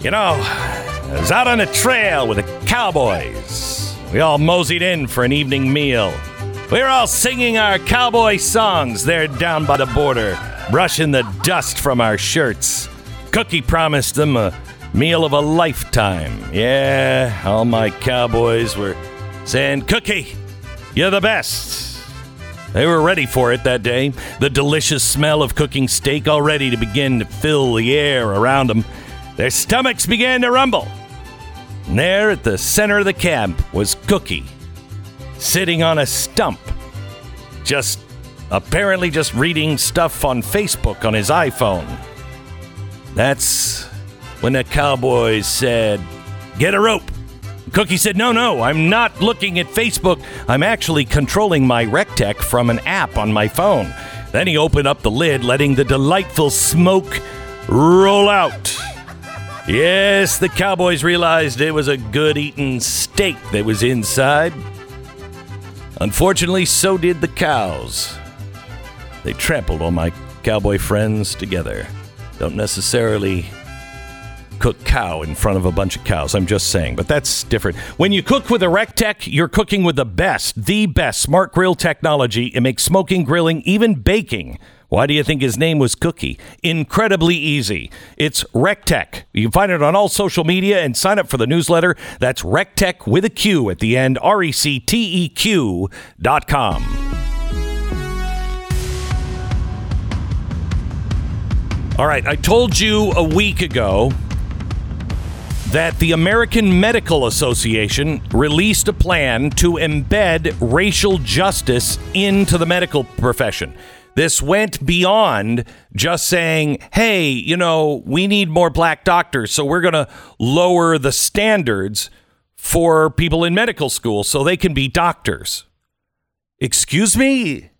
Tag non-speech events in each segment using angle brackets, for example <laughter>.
You know, I was out on a trail with the cowboys. We all moseyed in for an evening meal. We were all singing our cowboy songs there down by the border, brushing the dust from our shirts. Cookie promised them a meal of a lifetime. Yeah, all my cowboys were saying, Cookie, you're the best. They were ready for it that day, the delicious smell of cooking steak all ready to begin to fill the air around them. Their stomachs began to rumble. And there at the center of the camp was Cookie, sitting on a stump, just apparently just reading stuff on Facebook on his iPhone. That's when the cowboys said, Get a rope. Cookie said, No, no, I'm not looking at Facebook. I'm actually controlling my Recteq from an app on my phone. Then he opened up the lid, letting the delightful smoke roll out. Yes, the cowboys realized it was a good eating steak that was inside. Unfortunately, so did the cows. They trampled all my cowboy friends together. Don't necessarily cook cow in front of a bunch of cows. I'm just saying, but that's different. When you cook with a Recteq, you're cooking with the best, the best smart grill technology. It makes smoking, grilling, even baking. Why do you think his name was Cookie? Incredibly easy. It's Recteq. You can find it on all social media and sign up for the newsletter. That's Recteq with a Q at the end, R E C T E Q dot com. All right, I told you a week ago that the American Medical Association released a plan to embed racial justice into the medical profession. This went beyond just saying, hey, you know, we need more black doctors, so we're going to lower the standards for people in medical school so they can be doctors. Excuse me?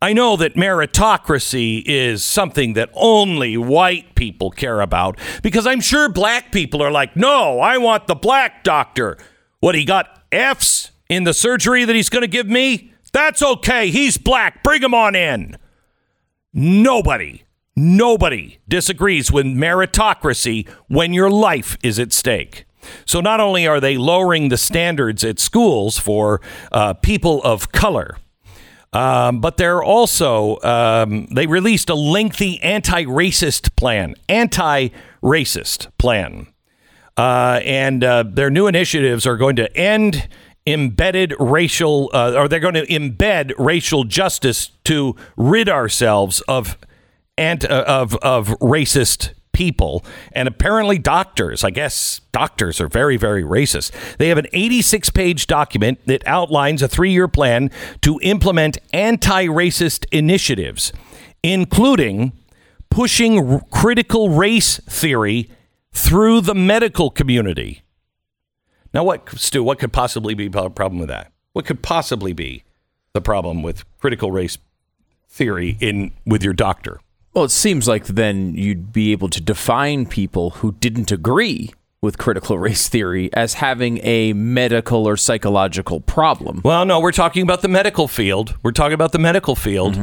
I know that meritocracy is something that only white people care about because I'm sure black people are like, no, I want the black doctor. What, he got F's in the surgery that he's going to give me? That's okay. He's black. Bring him on in. Nobody, nobody disagrees with meritocracy when your life is at stake. So not only are they lowering the standards at schools for uh, people of color, um, but they're also um, they released a lengthy anti-racist plan, anti-racist plan, uh, and uh, their new initiatives are going to end embedded racial, uh, or they're going to embed racial justice to rid ourselves of and uh, of of racist people. And apparently doctors i guess doctors are very very racist. They have an 86 page document that outlines a three-year plan to implement anti-racist initiatives including pushing r- critical race theory through the medical community now what stu what could possibly be the problem with that what could possibly be the problem with critical race theory in with your doctor Well, it seems like then you'd be able to define people who didn't agree with critical <laughs> race theory as having a medical or psychological problem. Well, no, we're talking about the medical field. We're talking about the medical field.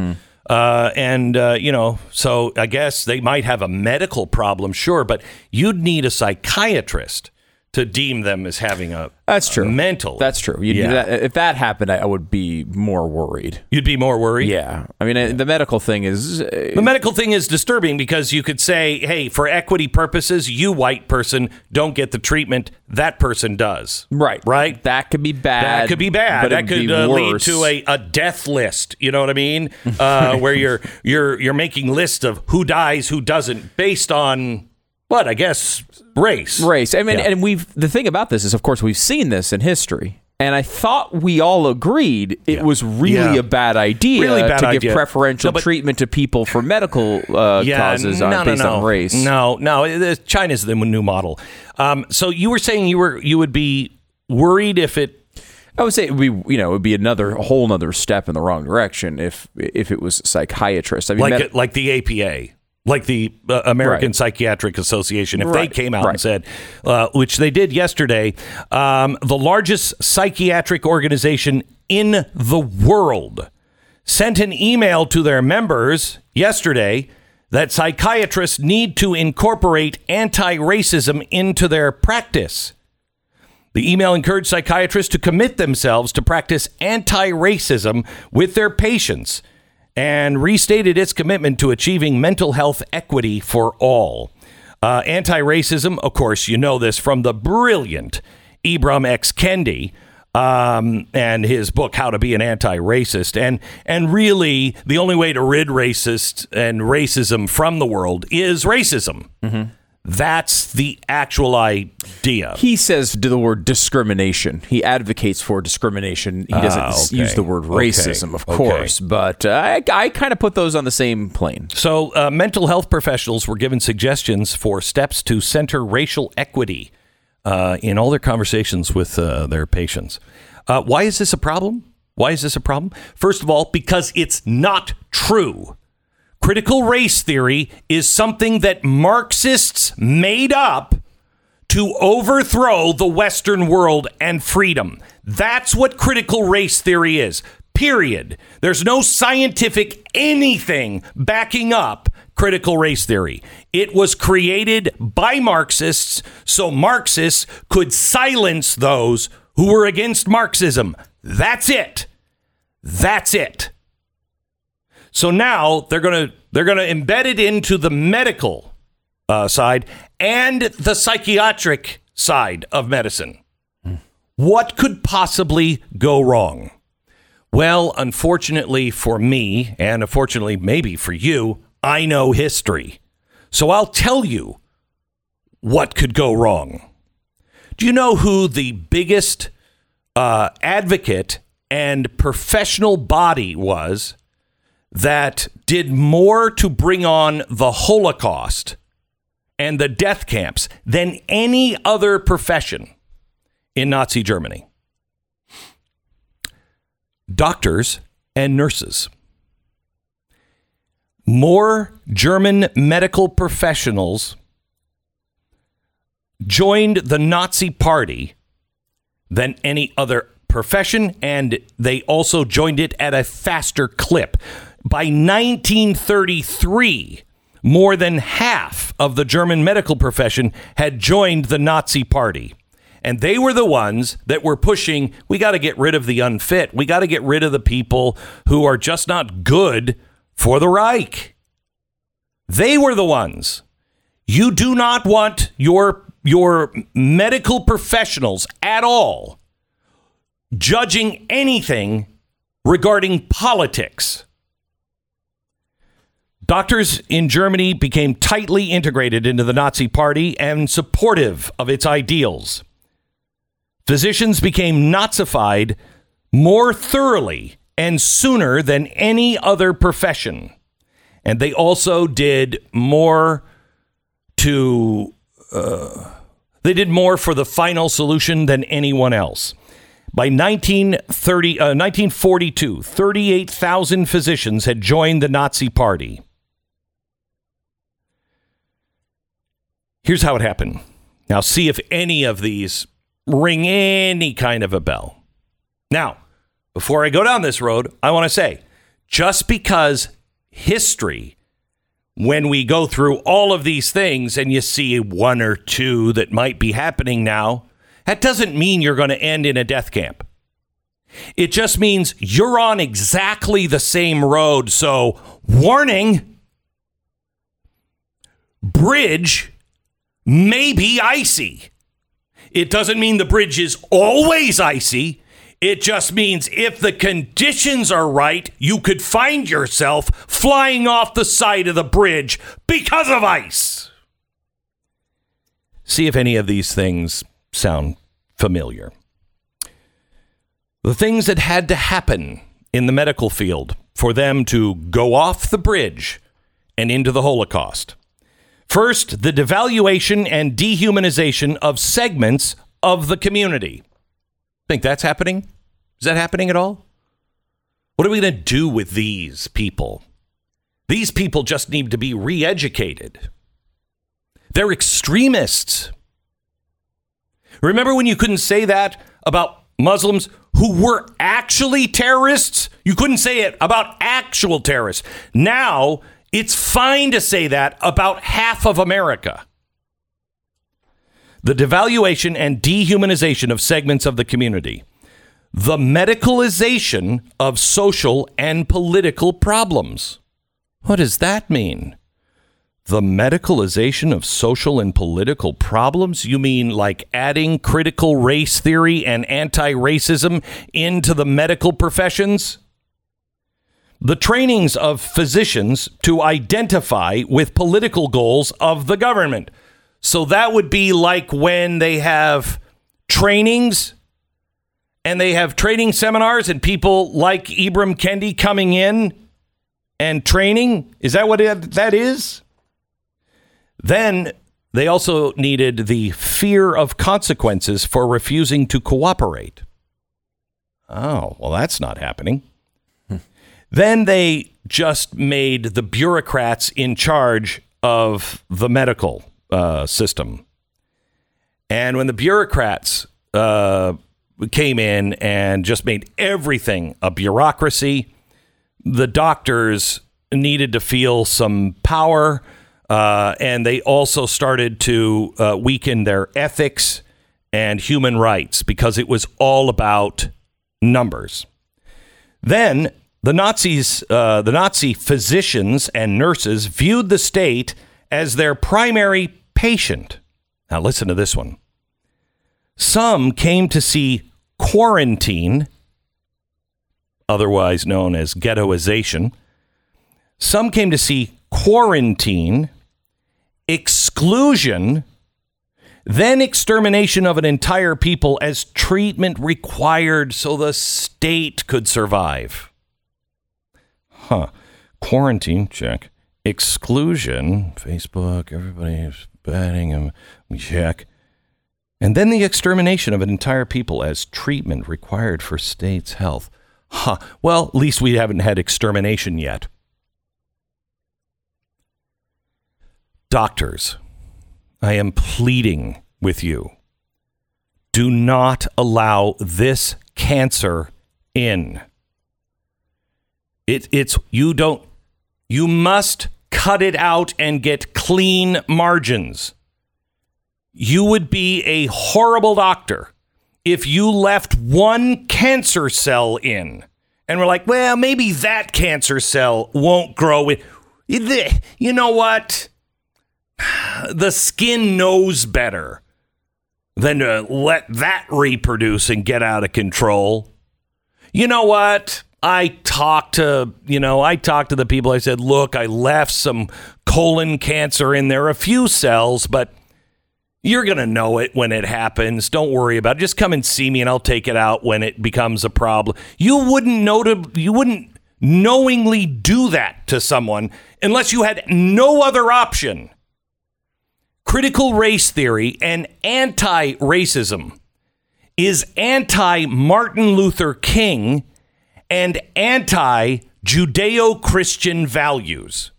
Uh, and, uh, you know, so I guess they might have a medical problem, sure, but you'd need a psychiatrist to deem them as having a, That's true. a mental. That's true. You'd, Yeah. that, if that happened, I, I would be more worried. You'd be more worried? Yeah. I mean, uh the medical thing is. uh, The medical thing is disturbing because you could say, hey, for equity purposes, you white person don't get the treatment that person does. Right. Right? That could be bad. That could be bad. but That could uh, lead to a, a death list. You know what I mean? Uh, <laughs> where you're you're you're making lists of who dies, who doesn't, based on what I guess race. race. I mean, Yeah. and we've the thing about this is, of course, we've seen this in history, and I thought we all agreed it was really Yeah. a bad idea Really bad to idea. give preferential No, treatment to people for medical uh, causes no, on, no, based no. on race. No, no, it- it- China's the new model. Um, so you were saying you were you would be worried if it I would say it would be, you know, it would be another a whole another step in the wrong direction if if it was psychiatrists. I mean, like med- like the APA, like the uh, American Right. Psychiatric Association, if Right, they came out and said, uh, which they did yesterday, um, the largest psychiatric organization in the world sent an email to their members yesterday that psychiatrists need to incorporate anti racism into their practice. The email encouraged psychiatrists to commit themselves to practice anti racism with their patients and restated its commitment to achieving mental health equity for all. Uh, anti racism, of course, you know this from the brilliant Ibram X. Kendi. Um, and his book "How to Be an Anti-Racist," and and really the only way to rid racist and racism from the world is racism. That's the actual idea. He says the word discrimination. He advocates for discrimination. He doesn't Ah, okay. use the word Okay. racism, of Okay. course, but uh, I, I kind of put those on the same plane. So, uh, mental health professionals were given suggestions for steps to center racial equity uh, in all their conversations with uh, their patients. Uh, why is this a problem? Why is this a problem? First of all, because it's not true. Critical race theory is something that Marxists made up to overthrow the Western world and freedom. That's what critical race theory is. Period. There's no scientific anything backing up critical race theory. It was created by Marxists so Marxists could silence those who were against Marxism. That's it. That's it. So now they're gonna they're gonna embed it into the medical uh, side and the psychiatric side of medicine. What could possibly go wrong? Well, unfortunately for me, and unfortunately maybe for you, I know history. So I'll tell you what could go wrong. Do you know who the biggest uh, advocate and professional body was that did more to bring on the Holocaust and the death camps than any other profession in Nazi Germany? Doctors and nurses. More German medical professionals joined the Nazi Party than any other profession, and they also joined it at a faster clip. By 1933, more than half of the German medical profession had joined the Nazi Party. And they were the ones that were pushing, we got to get rid of the unfit. We got to get rid of the people who are just not good for the Reich. They were the ones. You do not want your your medical professionals at all judging anything regarding politics. Doctors in Germany became tightly integrated into the Nazi Party and supportive of its ideals. Physicians became Nazified more thoroughly and sooner than any other profession. And they also did more to they did more for the final solution than anyone else. By 1930, uh, 1942, 38,000 physicians had joined the Nazi Party. Here's how it happened. Now, see if any of these ring any kind of a bell. Now, before I go down this road, I want to say just because history when we go through all of these things and you see one or two that might be happening now, that doesn't mean you're going to end in a death camp. It just means you're on exactly the same road. So, warning bridge may be icy. It doesn't mean the bridge is always icy. It just means if the conditions are right, you could find yourself flying off the side of the bridge because of ice. See if any of these things sound familiar. The things that had to happen in the medical field for them to go off the bridge and into the Holocaust. First, the devaluation and dehumanization of segments of the community. Think that's happening? Is that happening at all? What are we going to do with these people? These people just need to be re educated. They're extremists. Remember when you couldn't say that about Muslims who were actually terrorists? You couldn't say it about actual terrorists. Now, It's fine to say that about half of America. The devaluation and dehumanization of segments of the community. The medicalization of social and political problems. What does that mean? The medicalization of social and political problems? You mean like adding critical race theory and anti racism into the medical professions? The trainings of physicians to identify with political goals of the government. So that would be like when they have trainings and they have training seminars and people like Ibram Kendi coming in and training. Is that what it, that is? Then they also needed the fear of consequences for refusing to cooperate. Oh, well, that's not happening. Then they just made the bureaucrats in charge of the medical uh, system. And when the bureaucrats uh, came in and just made everything a bureaucracy, the doctors needed to feel some power. Uh, and they also started to uh, weaken their ethics and human rights because it was all about numbers. Then the Nazis, uh, the Nazi physicians and nurses viewed the state as their primary patient. Now, listen to this one. Some came to see quarantine, otherwise known as ghettoization. Some came to see quarantine, exclusion, then extermination of an entire people as treatment required so the state could survive. Huh. Quarantine, check. Exclusion, Facebook, everybody's batting him, check. And then the extermination of an entire people as treatment required for state's health. Huh. Well, at least we haven't had extermination yet. Doctors, I am pleading with you. Do not allow this cancer in. It, it's you don't you must cut it out and get clean margins. You would be a horrible doctor if you left one cancer cell in and we're like, well, maybe that cancer cell won't grow. You know what? <sighs> The skin knows better than to let that reproduce and get out of control. You know what? I talked to, you know, I talked to the people. I said, look, I left some colon cancer in there, a few cells, but you're going to know it when it happens. Don't worry about it. Just come and see me and I'll take it out when it becomes a problem. You wouldn't know to, you wouldn't knowingly do that to someone unless you had no other option. Critical race theory and anti racism is anti Martin Luther King and anti Judeo Christian values.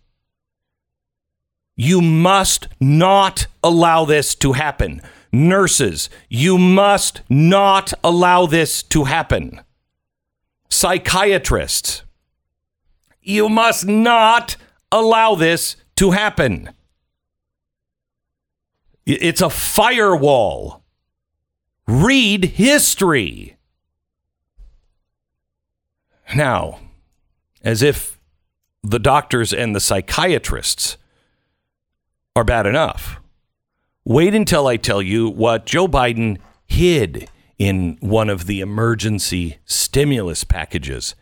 You must not allow this to happen. Nurses, you must not allow this to happen. Psychiatrists, you must not allow this to happen. It's a firewall. Read history. Now, as if the doctors and the psychiatrists are bad enough, wait until I tell you what Joe Biden hid in one of the emergency stimulus packages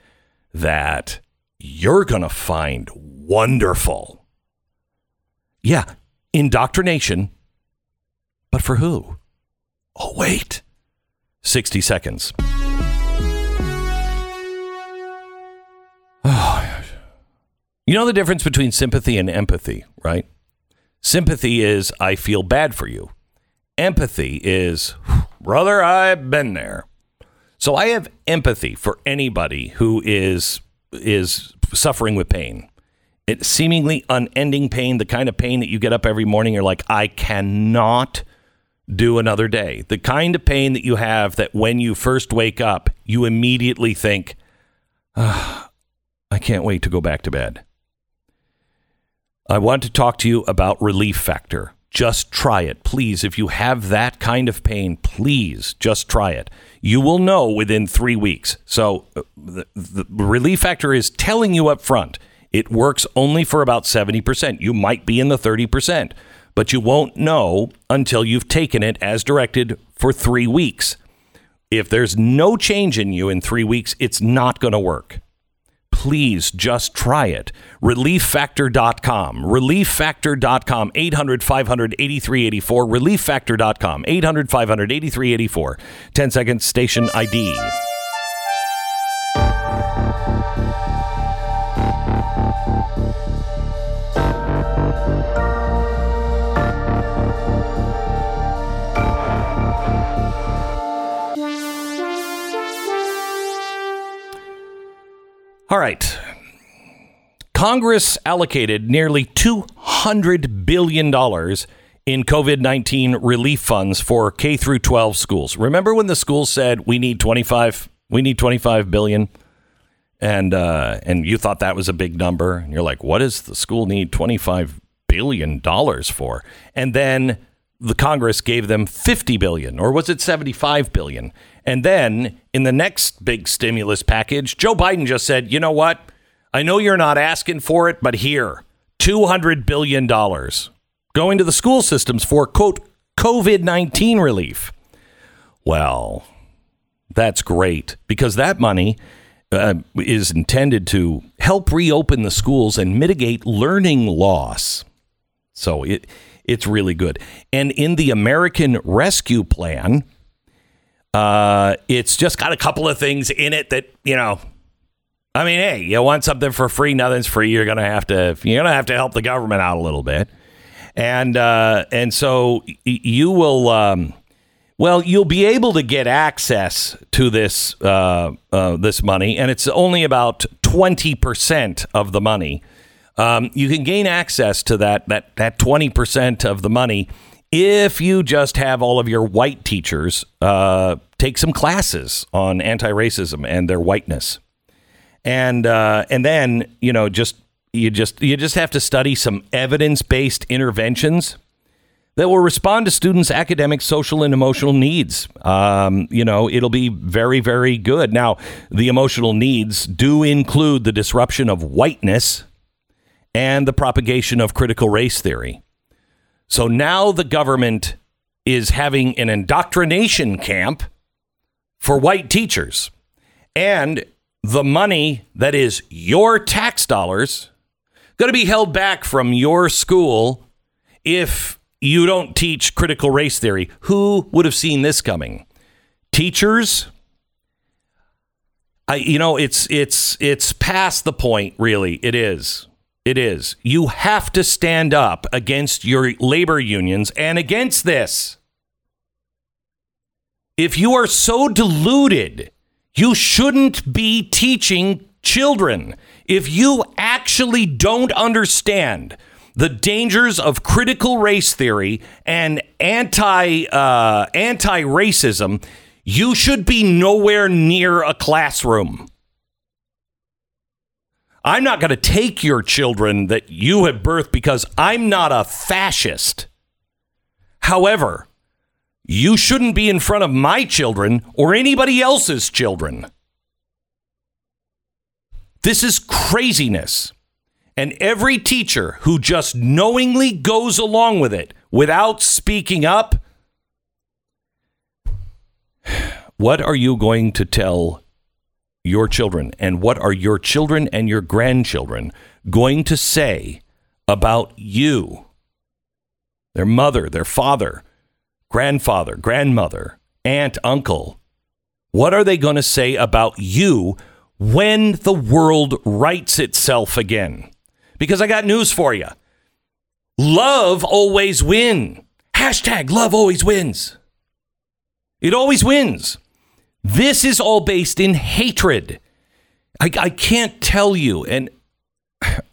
that you're going to find wonderful. Yeah, indoctrination. But for who? Oh, wait. 60 seconds. You know the difference between sympathy and empathy, right? Sympathy is, I feel bad for you. Empathy is, brother, I've been there. So I have empathy for anybody who is is suffering with pain. It seemingly unending pain, the kind of pain that you get up every morning, you're like, I cannot do another day. The kind of pain that you have that when you first wake up, you immediately think, oh, I can't wait to go back to bed. I want to talk to you about Relief Factor. Just try it. Please, if you have that kind of pain, please just try it. You will know within three weeks. So, uh, the, the Relief Factor is telling you up front it works only for about 70%. You might be in the 30%, but you won't know until you've taken it as directed for three weeks. If there's no change in you in three weeks, it's not going to work please just try it. ReliefFactor.com. ReliefFactor.com. 800 500 8384. ReliefFactor.com. 800 500 8384. 10 seconds, station ID. All right. Congress allocated nearly $200 billion in COVID 19 relief funds for K through 12 schools. Remember when the schools said we need 25 we need 25 billion and uh, and you thought that was a big number and you're like what does the school need 25 billion dollars for? And then the Congress gave them 50 billion or was it 75 billion? And then in the next big stimulus package, Joe Biden just said, you know what? I know you're not asking for it, but here, $200 billion going to the school systems for, quote, COVID 19 relief. Well, that's great because that money uh, is intended to help reopen the schools and mitigate learning loss. So it, it's really good. And in the American Rescue Plan, uh, it's just got a couple of things in it that you know. I mean, hey, you want something for free? Nothing's free. You're gonna have to. You're gonna have to help the government out a little bit, and uh, and so you will. Um, well, you'll be able to get access to this uh, uh, this money, and it's only about twenty percent of the money. Um, you can gain access to that that that twenty percent of the money if you just have all of your white teachers uh, take some classes on anti-racism and their whiteness, and uh, and then you know just you just you just have to study some evidence-based interventions that will respond to students' academic, social, and emotional needs. Um, you know, it'll be very, very good. Now, the emotional needs do include the disruption of whiteness and the propagation of critical race theory. So now the government is having an indoctrination camp for white teachers. And the money that is your tax dollars going to be held back from your school if you don't teach critical race theory. Who would have seen this coming? Teachers? I you know, it's it's it's past the point really. It is. It is. You have to stand up against your labor unions and against this. If you are so deluded, you shouldn't be teaching children. If you actually don't understand the dangers of critical race theory and anti uh, anti racism, you should be nowhere near a classroom. I'm not going to take your children that you have birthed because I'm not a fascist. However, you shouldn't be in front of my children or anybody else's children. This is craziness. And every teacher who just knowingly goes along with it without speaking up, <sighs> what are you going to tell your children and what are your children and your grandchildren going to say about you? Their mother, their father, grandfather, grandmother, aunt, uncle. What are they going to say about you when the world rights itself again? Because I got news for you. Love always wins. Hashtag love always wins. It always wins. This is all based in hatred. I, I can't tell you and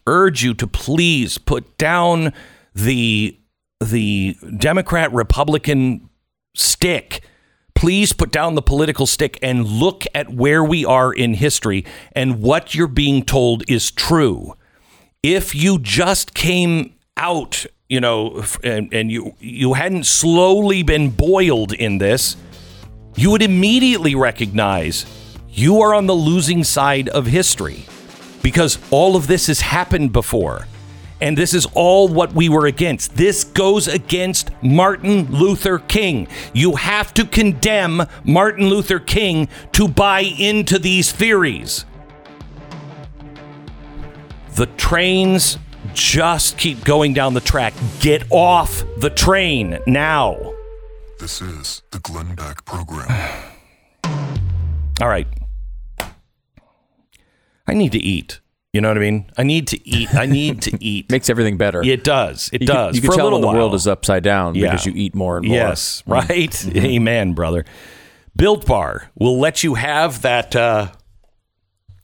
urge you to please put down the the Democrat Republican stick. Please put down the political stick and look at where we are in history and what you're being told is true. if you just came out, you know, and, and you you hadn't slowly been boiled in this, you would immediately recognize you are on the losing side of history because all of this has happened before. And this is all what we were against. This goes against Martin Luther King. You have to condemn Martin Luther King to buy into these theories. The trains just keep going down the track. Get off the train now. This is the Glenn Beck Program. <sighs> All right. I need to eat. You know what I mean? I need to eat. I need to <laughs> eat. Makes everything better. It does. It you does. Can, you can For a tell little when the while. world is upside down Yeah. because you eat more and more. Yes, right. Amen, brother. Built Bar will let you have that uh,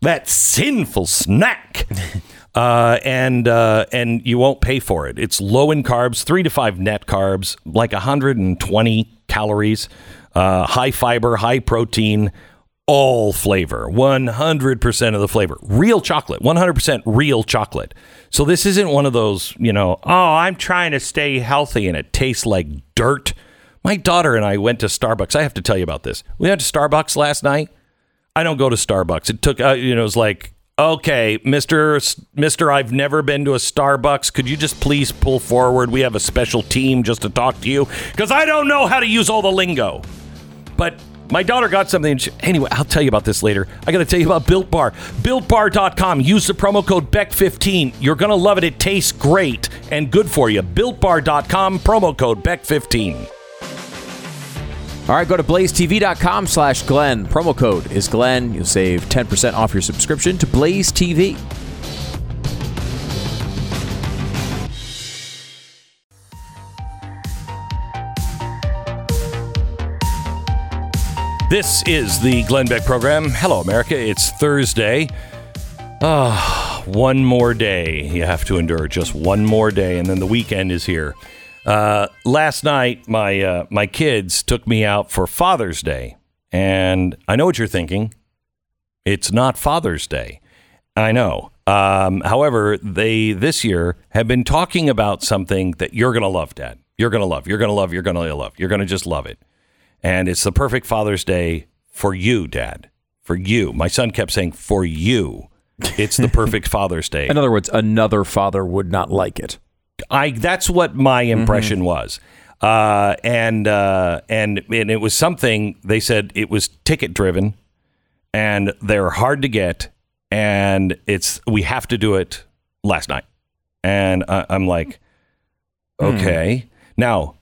that sinful snack, <laughs> uh, and uh, and you won't pay for it. It's low in carbs, three to five net carbs, like 120 calories, uh, high fiber, high protein, all flavor, 100% of the flavor, real chocolate, 100% real chocolate. So this isn't one of those, you know, oh, I'm trying to stay healthy and it tastes like dirt. My daughter and I went to Starbucks. I have to tell you about this. We went to Starbucks last night. I don't go to Starbucks. It took, uh, you know, it was like, okay, Mister, Mister, I've never been to a Starbucks. Could you just please pull forward? We have a special team just to talk to you because I don't know how to use all the lingo. But my daughter got something. she- Anyway, I'll tell you about this later. I got to tell you about Built Bar. BuiltBar.com. Use the promo code BECK15. You're going to love it. It tastes great and good for you. BuiltBar.com. Promo code BECK15. All right, go to blazetv.com slash Glenn. Promo code is Glenn. You'll save 10% off your subscription to Blaze TV. This is the Glenn Beck program. Hello, America. It's Thursday. Ah, one more day you have to endure. Just one more day, and then the weekend is here. Uh, last night, my uh, my kids took me out for Father's Day, and I know what you're thinking. It's not Father's Day. I know. Um, however, they this year have been talking about something that you're going to love, Dad. You're going to love. You're going to love. You're going to love. You're going to just love it. And it's the perfect Father's Day for you, Dad. For you. My son kept saying, for you. It's the perfect <laughs> Father's Day. In other words, another father would not like it. I that's what my impression was. Uh, and uh, and and it was something they said it was ticket driven and they're hard to get and it's we have to do it last night. And I, I'm like okay. Now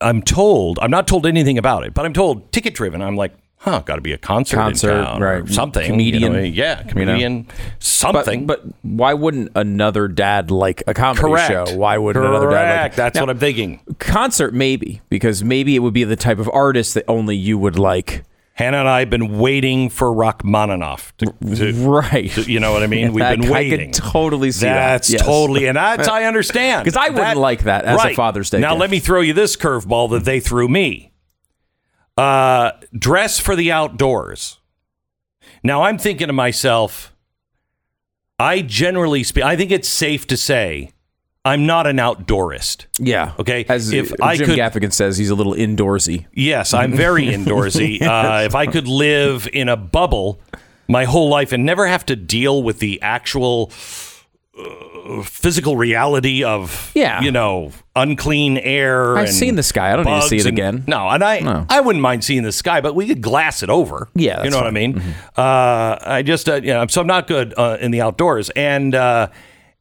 I'm told I'm not told anything about it, but I'm told ticket driven. I'm like, huh, got to be a concert, Concert, in town or right. something, Comedian, you know, yeah, comedian, But, something. but why wouldn't another dad like a comedy correct. show? Why wouldn't correct. another dad like That's Now, what I'm thinking. concert? Maybe because maybe it would be the type of artist that only you would like. Hannah and I have been waiting for Rachmaninoff to, to Right. to- you know what I mean? <laughs> We've I- been I waiting. could totally see that. That's Yes. totally, and that's <laughs> I understand. Because I wouldn't like that as a Father's Day Now gift. let me throw you this curveball that they threw me. Uh, dress for the outdoors. Now I'm thinking to myself, I generally speak. I think it's safe to say I'm not an outdoorist. Yeah. Okay, As if if I Jim could- Gaffigan says, he's a little indoorsy. Yes, I'm very <laughs> indoorsy. Uh, if I could live in a bubble my whole life and never have to deal with the actual uh, physical reality of, Yeah. you know, unclean air. I've seen the sky. I don't need to see it and- again. No, and I, No. I wouldn't mind seeing the sky, but we could glass it over. Yeah, you know what I fine. Mm-hmm. mean. Uh, I just, uh, you know, so I'm not good uh, in the outdoors, and uh,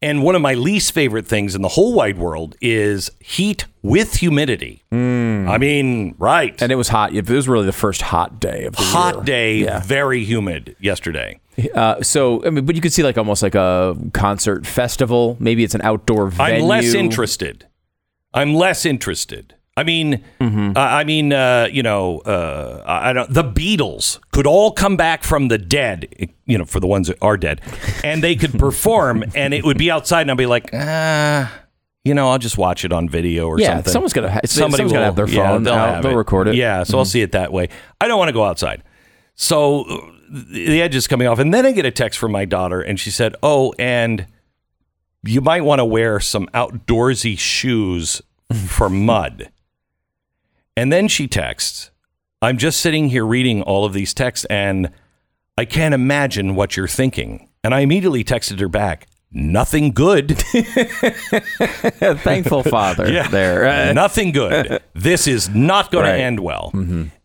and one of my least favorite things in the whole wide world is heat with humidity. I mean, right? Mm. And it was hot. It was really the first hot day of the hot year. day, Yeah. very humid yesterday. Uh, so, I mean, but you could see like almost like a concert festival. Maybe it's an outdoor venue. I'm less interested. I'm less interested. I mean, Mm-hmm. uh, I mean, uh, you know, uh, I don't. The Beatles could all come back from the dead, you know, for the ones that are dead, and they could perform, <laughs> and it would be outside, and I'd be like, ah, you know, I'll just watch it on video or Yeah, something. someone's gonna ha- someone's gonna have their yeah, phone they'll, out, have they'll it. record it. Mm-hmm. Yeah, so I'll see it that way. I don't want to go outside. So the edge is coming off, and then I get a text from my daughter, and she said, "Oh, and you might want to wear some outdoorsy shoes for <laughs> mud. And then she texts, I'm just sitting here reading all of these texts and I can't imagine what you're thinking. And I immediately texted her back, nothing good. <laughs> Thankful father <laughs> Yeah. there. Uh, Nothing good. <laughs> This is not going Right. to end well.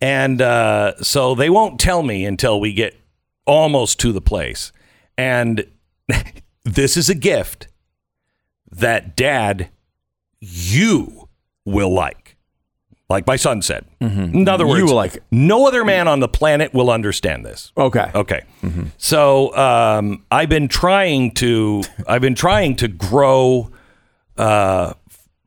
And uh, so they won't tell me until we get almost to the place. And this is a gift that dad, you will like. Like my son said. In other words, will like no other man on the planet will understand this. okay. Okay. So um, I've been trying to <laughs> I've been trying to grow uh,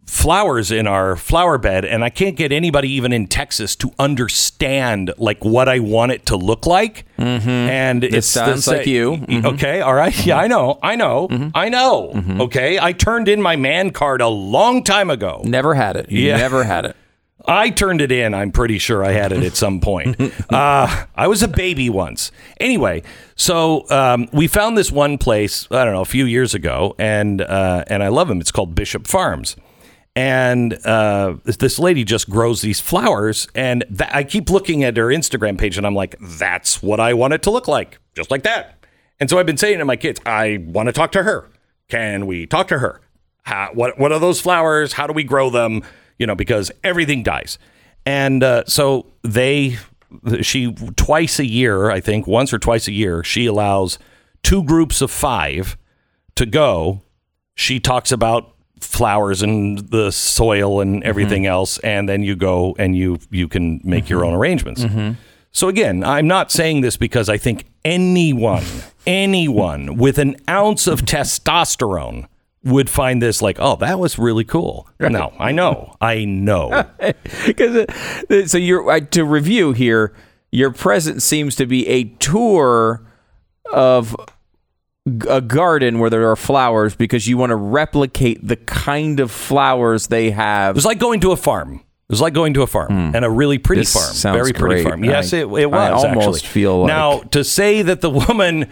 flowers in our flower bed, and I can't get anybody even in Texas to understand like what I want it to look like. Mm-hmm. And it sounds like you. Mm-hmm. Okay. All right. Yeah, I know. I know. I know. Okay. I turned in my man card a long time ago. Never had it. You Yeah. never had it. I turned it in. I'm pretty sure I had it at some point. <laughs> Uh, I was a baby once. Anyway, so um, we found this one place. I don't know a few years ago, and uh, and I love them. It's called Bishop Farms, and uh, this- lady just grows these flowers. And that, I keep looking at her Instagram page, and I'm like, that's what I want it to look like, just like that. And so I've been saying to my kids, I want to talk to her. Can we talk to her? How, what what are those flowers? How do we grow them? You know, because everything dies. And uh, so they, she twice a year, I think, once or twice a year, she allows two groups of five to go. She talks about flowers and the soil and mm-hmm. everything else, and then you go and you you can make your mm-hmm. own arrangements. Mm-hmm. So again, I'm not saying this because I think anyone, anyone with an ounce of <laughs> testosterone would find this like, oh, that was really cool. No, I know, I know. <laughs> Because uh, so you're uh, to review here. Your present seems to be a tour of a garden where there are flowers because you want to replicate the kind of flowers they have. It was like going to a farm. It was like going to a farm and a really pretty. This farm, sounds very pretty great. farm. Yes, I- it, it I was. almost actually. feel like- now to say that the woman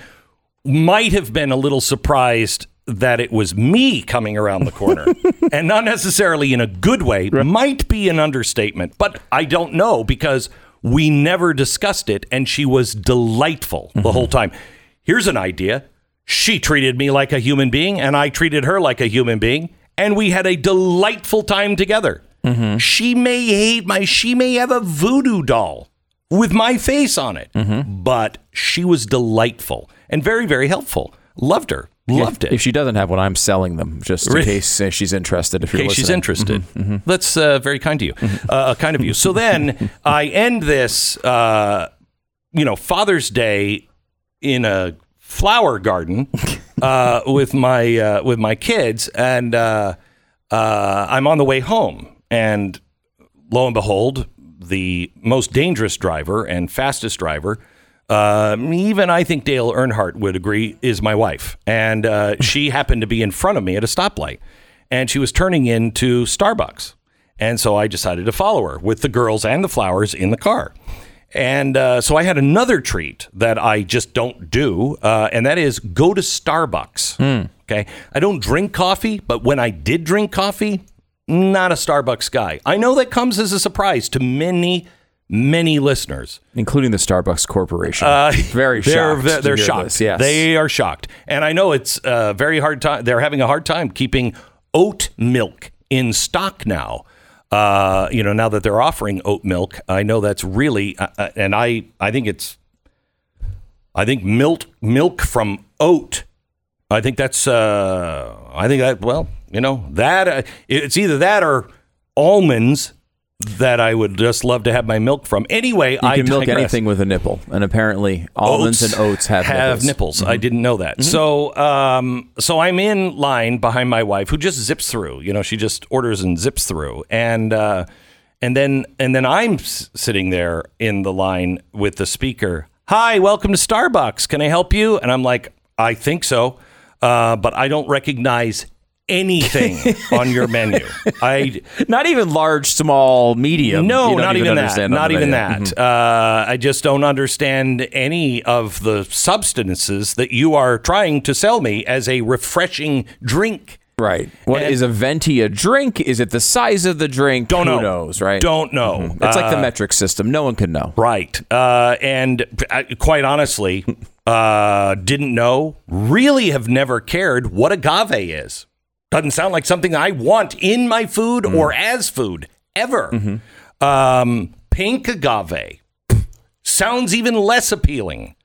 might have been a little surprised that it was me coming around the corner, <laughs> and not necessarily in a good way, might be an understatement. But I don't know because we never discussed it, and she was delightful Mm-hmm. the whole time. Here's an idea. She treated me like a human being, and I treated her like a human being, and we had a delightful time together. Mm-hmm. She may hate my, she may have a voodoo doll with my face on it, Mm-hmm. but she was delightful and very, very helpful. Loved her, loved it. If she doesn't have one, I'm selling them just in Really? case uh, she's interested. If you're Okay, she's interested. Mm-hmm, That's uh, very kind to you. Uh, kind of you. So then <laughs> I end this, uh, you know, Father's Day in a flower garden <laughs> uh, with my uh, with my kids, and uh, uh, I'm on the way home, and lo and behold, the most dangerous driver and fastest driver. Uh, even I think Dale Earnhardt would agree is my wife, and uh, <laughs> she happened to be in front of me at a stoplight, and she was turning into Starbucks, and so I decided to follow her with the girls and the flowers in the car, and uh, so I had another treat that I just don't do, uh, and that is go to Starbucks. Okay, I don't drink coffee, but when I did drink coffee, not a Starbucks guy. I know that comes as a surprise to many, many listeners. including the Starbucks Corporation. very Uh, They're, shocked. to they're shocked. this, Yes, They are shocked. And I know it's a very hard time. They're having a hard time keeping oat milk in stock now. Uh, you know, now that they're offering oat milk, I know that's really, uh, uh, and I, I think it's, I think milk, milk from oat. I think that's, uh, I think that, well, you know, that uh, it's either that or almonds that I would just love to have my milk from. Anyway, You I can milk digress anything with a nipple, and apparently almonds and oats have, have nipples. Mm-hmm. I didn't know that. So, um, so I'm in line behind my wife, who just zips through. You know, she just orders and zips through, and uh, and then and then I'm s- sitting there in the line with the speaker. Hi, welcome to Starbucks. Can I help you? And I'm like, I think so, uh, but I don't recognize anything on your menu. <laughs> I Not even large, small, medium. no, not even, that. Not even that. Uh, I just don't understand any of the substances that you are trying to sell me as a refreshing drink. Right. What And- is a venti a drink? Is it the size of the drink? Don't Who know. knows, right? Don't know. It's like the Uh, metric system. No one can know. Right. Uh, and uh, quite honestly, uh, didn't know, really have never cared what agave is. Doesn't sound like something I want in my food or as food ever. Um, pink agave sounds even less appealing.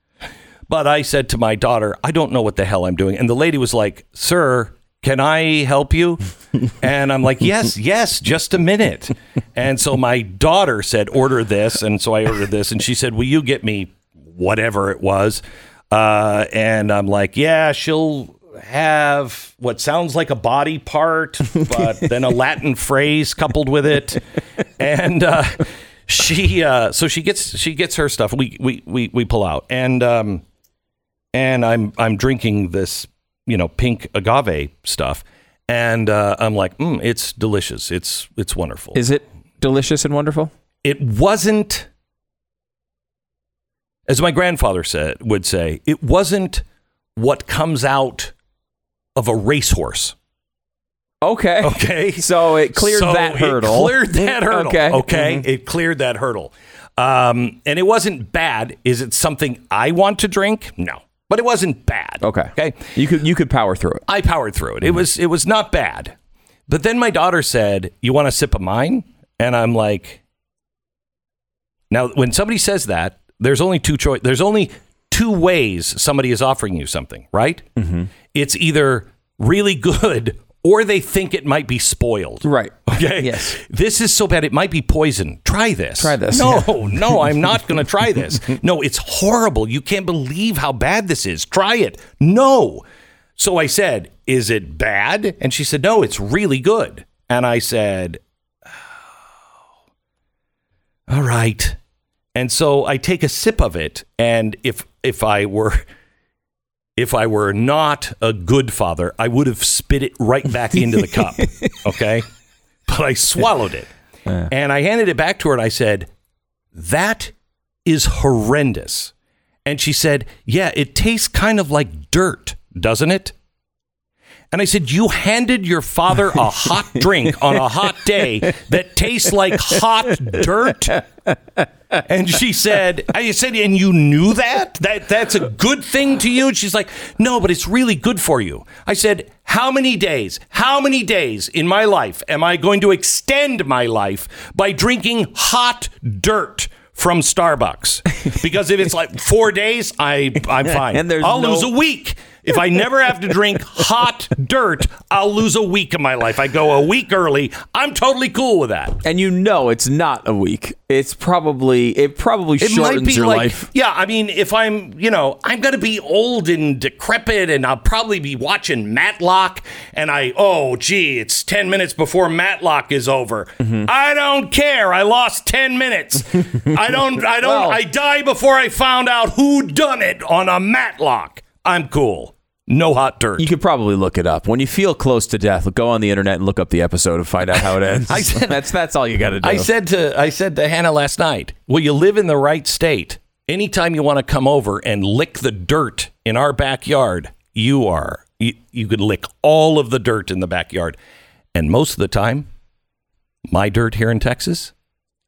But I said to my daughter, I don't know what the hell I'm doing. And the lady was like, Sir, can I help you? <laughs> And I'm like, Yes, yes, just a minute. And so my daughter said, Order this. And so I ordered this. And she said, Will you get me whatever it was? Uh, and I'm like, Yeah, she'll have what sounds like a body part, <laughs> but then a Latin phrase coupled with it. And uh, she, uh, so she gets she gets her stuff. We we we we pull out, and um, and I'm I'm drinking this you know pink agave stuff, and uh, I'm like, mm, it's delicious. It's it's wonderful. Is it delicious and wonderful? it wasn't, as my grandfather said would say, it wasn't what comes out of a racehorse. Okay. Okay. <laughs> So it cleared So that it hurdle. cleared that hurdle. Okay. Okay. Mhm. It cleared that hurdle. Um, and it wasn't bad. Is it something I want to drink? No. But it wasn't bad. Okay. Okay. You could you could power through it. I powered through it. It was it was not bad. But then my daughter said, "You want a sip of mine?" And I'm like, "Now, when somebody says that, there's only two choice. There's only two ways somebody is offering you something, right? Mm-hmm. It's either really good <laughs> or they think it might be spoiled. Right. Okay. Yes. This is so bad. It might be poison. Try this. Try this. No, <laughs> no, I'm not <laughs> going to try this. No, it's horrible. You can't believe how bad this is. Try it. No. So I said, Is it bad? And she said, No, it's really good. And I said, "Oh, All right. And so I take a sip of it. And if if I were <laughs> if I were not a good father, I would have spit it right back into the cup. <laughs> Okay. But I swallowed it. And I handed it back to her and I said, That is horrendous. And she said, Yeah, it tastes kind of like dirt, doesn't it? And I said, You handed your father a hot <laughs> drink on a hot day that tastes like hot dirt? And she said, I said, and you knew that? That that's a good thing to you? And she's like, No, but it's really good for you. I said, How many days, how many days in my life am I going to extend my life by drinking hot dirt? From Starbucks, because if it's like four days, I I'm <laughs> fine. And there's I'll no- lose a week if I never have to drink hot dirt. I'll lose a week of my life. I go a week early. I'm totally cool with that. And you know it's not a week. It's probably it probably It shortens might be your like, life. yeah. I mean, if I'm, you know, I'm going to be old and decrepit, and I'll probably be watching Matlock, and I, oh, gee, it's ten minutes before Matlock is over. Mm-hmm. I don't care. I lost ten minutes. <laughs> I don't. I don't. Well- I die before I found out who done it on a Matlock. I'm cool. No hot dirt. You could probably look it up. When you feel close to death, go on the internet and look up the episode and find out how it ends. <laughs> I said- that's that's all you got to do. I said to I said to Hannah last night, "Will you live in the right state? Anytime you want to come over and lick the dirt in our backyard, you are you, you could lick all of the dirt in the backyard, and most of the time, my dirt here in Texas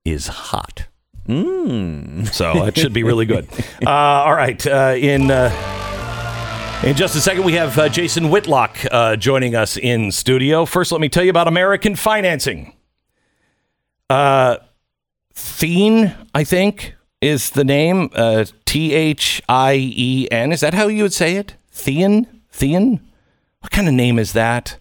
is hot. So it should be really good. Uh, all right, uh, in. Uh, in just a second, we have uh, Jason Whitlock uh, joining us in studio. First, let me tell you about American financing. Uh, Thien, I think, is the name. Uh, T H I E N. Is that how you would say it? Thien? Thien? What kind of name is that?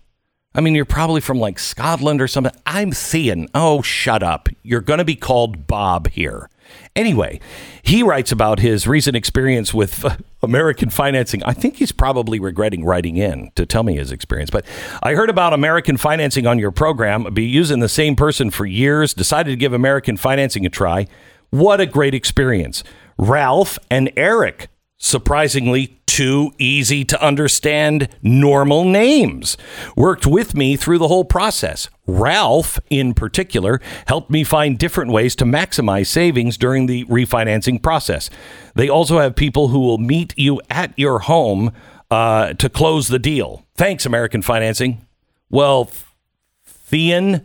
I mean, you're probably from like Scotland or something. I'm Thien. Oh, shut up. You're going to be called Bob here. Anyway, he writes about his recent experience with <laughs> American financing. I think he's probably regretting writing in to tell me his experience. But I heard about American financing on your program. Be using the same person for years. Decided to give American financing a try. What a great experience. Ralph and Eric, surprisingly, two easy to understand normal names. Worked with me through the whole process. Ralph, in particular, helped me find different ways to maximize savings during the refinancing process. They also have people who will meet you at your home uh, to close the deal. Thanks, American Financing. Well, Thean,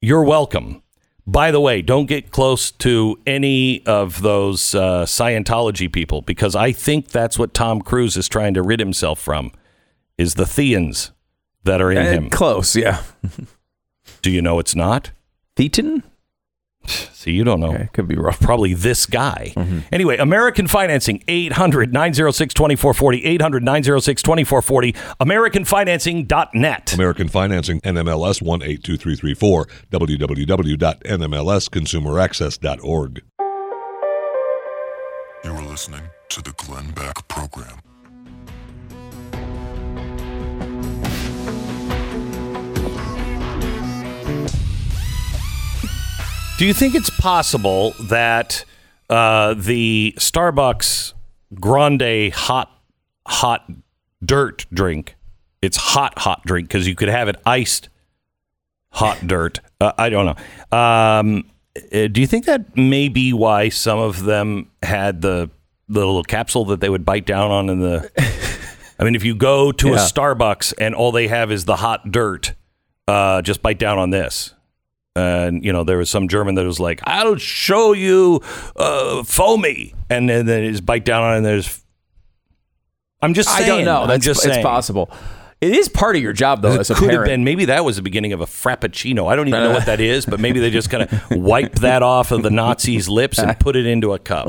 you're welcome. By the way, don't get close to any of those uh, Scientology people because I think that's what Tom Cruise is trying to rid himself from is the Theans that are in Eh, him. Close, yeah. <laughs> Do you know it's not? Thetan? See, you don't know. Okay, could be wrong. Probably this guy. Mm-hmm. Anyway, American Financing, 800 906 2440, 800 906 2440, AmericanFinancing.net. American Financing, NMLS 182334, www.nmlsconsumeraccess.org. You are listening to the Glenn Beck Program. Do you think it's possible that uh, the Starbucks Grande hot hot dirt drink, it's hot hot drink because you could have it iced hot dirt. Uh, I don't know. Um, uh, do you think that may be why some of them had the the little capsule that they would bite down on in the? I mean, if you go to a Starbucks and all they have is the hot dirt, uh, just bite down on this. And you know, there was some German that was like, "I'll show you uh, foamy," and then then just bite down on it. And there's, I'm just I don't know. I'm That's just it's saying. possible. It is part of your job though, as a could have parent. been. Maybe that was the beginning of a frappuccino. I don't even know what that is, but maybe they just kind of wipe that off of the Nazis' lips and put it into a cup.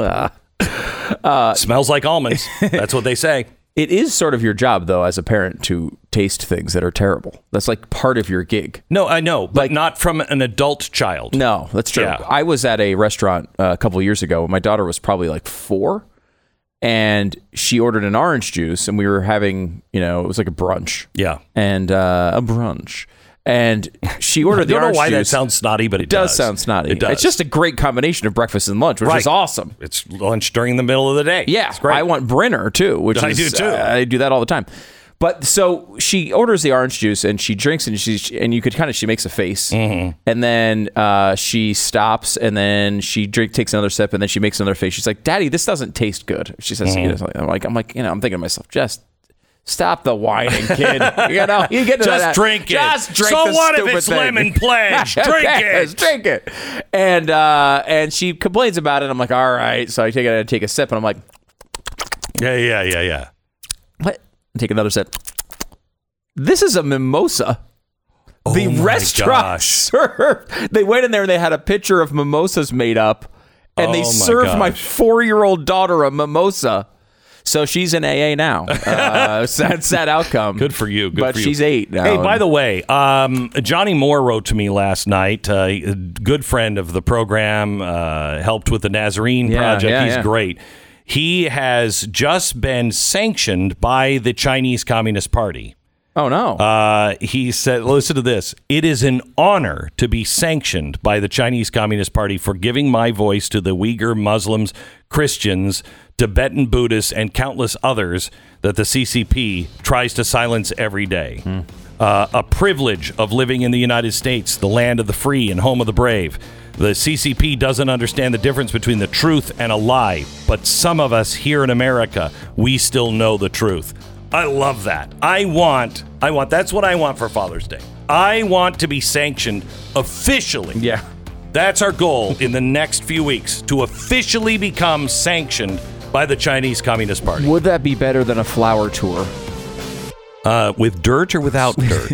Uh, Smells like almonds. That's what they say. It is sort of your job though, as a parent, to taste things that are terrible. That's like part of your gig. No, I know, but not from an adult child. No, that's true. Yeah. I was at a restaurant uh, a couple years ago. My daughter was probably like four, and she ordered an orange juice, and we were having, you know, it was like a brunch Yeah. and uh, a brunch, and she ordered I the don't know orange why that juice. sounds snotty, but it, It does sound snotty. It does. It's just a great combination of breakfast and lunch, which Right. is awesome. it's lunch during the middle of the day. Yeah, it's great. I want Brenner too, which I is do, too. uh, I do that all the time. But so she orders the orange juice and she drinks and she and you could kind of she makes a face Mm-hmm. and then uh, she stops and then she drink takes another sip and then she makes another face. She's like, "Daddy, this doesn't taste good." She says, Mm-hmm. you know. I'm like, I'm like, you know, I'm thinking to myself, just. Stop the whining, kid. you know, you get to Just that- drink it. Just drink So the what if it's thing. lemon pledge? <laughs> Drink it. drink it. And uh, and she complains about it. I'm like, all right. So I take it, I take a sip, and I'm like, Yeah, yeah, yeah, yeah. what? Take another sip. This is a mimosa. the Oh my restaurant gosh. <laughs> served. They went in there and they had a pitcher of mimosas made up, and Oh they my served my gosh. four-year-old daughter a mimosa. So she's in AA now. <laughs> Uh, sad, sad outcome. Good for you. Good but for you. she's eight now. Hey, by the way, um, Johnny Moore wrote to me last night. Uh, a good friend of the program, uh, helped with the Nazarene Yeah, project. yeah, He's yeah. great. He has just been sanctioned by the Chinese Communist Party. oh no. Uh, he said, listen to this. It is an honor to be sanctioned by the Chinese Communist Party for giving my voice to the Uyghur Muslims, Christians, Tibetan Buddhists, and countless others that the CCP tries to silence every day. Uh, a privilege of living in the United States, the land of the free and home of the brave. The CCP doesn't understand the difference between the truth and a lie, but some of us here in America, we still know the truth. I love that. I want, I want, that's what I want for Father's Day. I want to be sanctioned officially. yeah. That's our goal in the next few weeks to officially become sanctioned by the Chinese Communist Party. Would that be better than a flower tour? Uh, with dirt or without <laughs> dirt?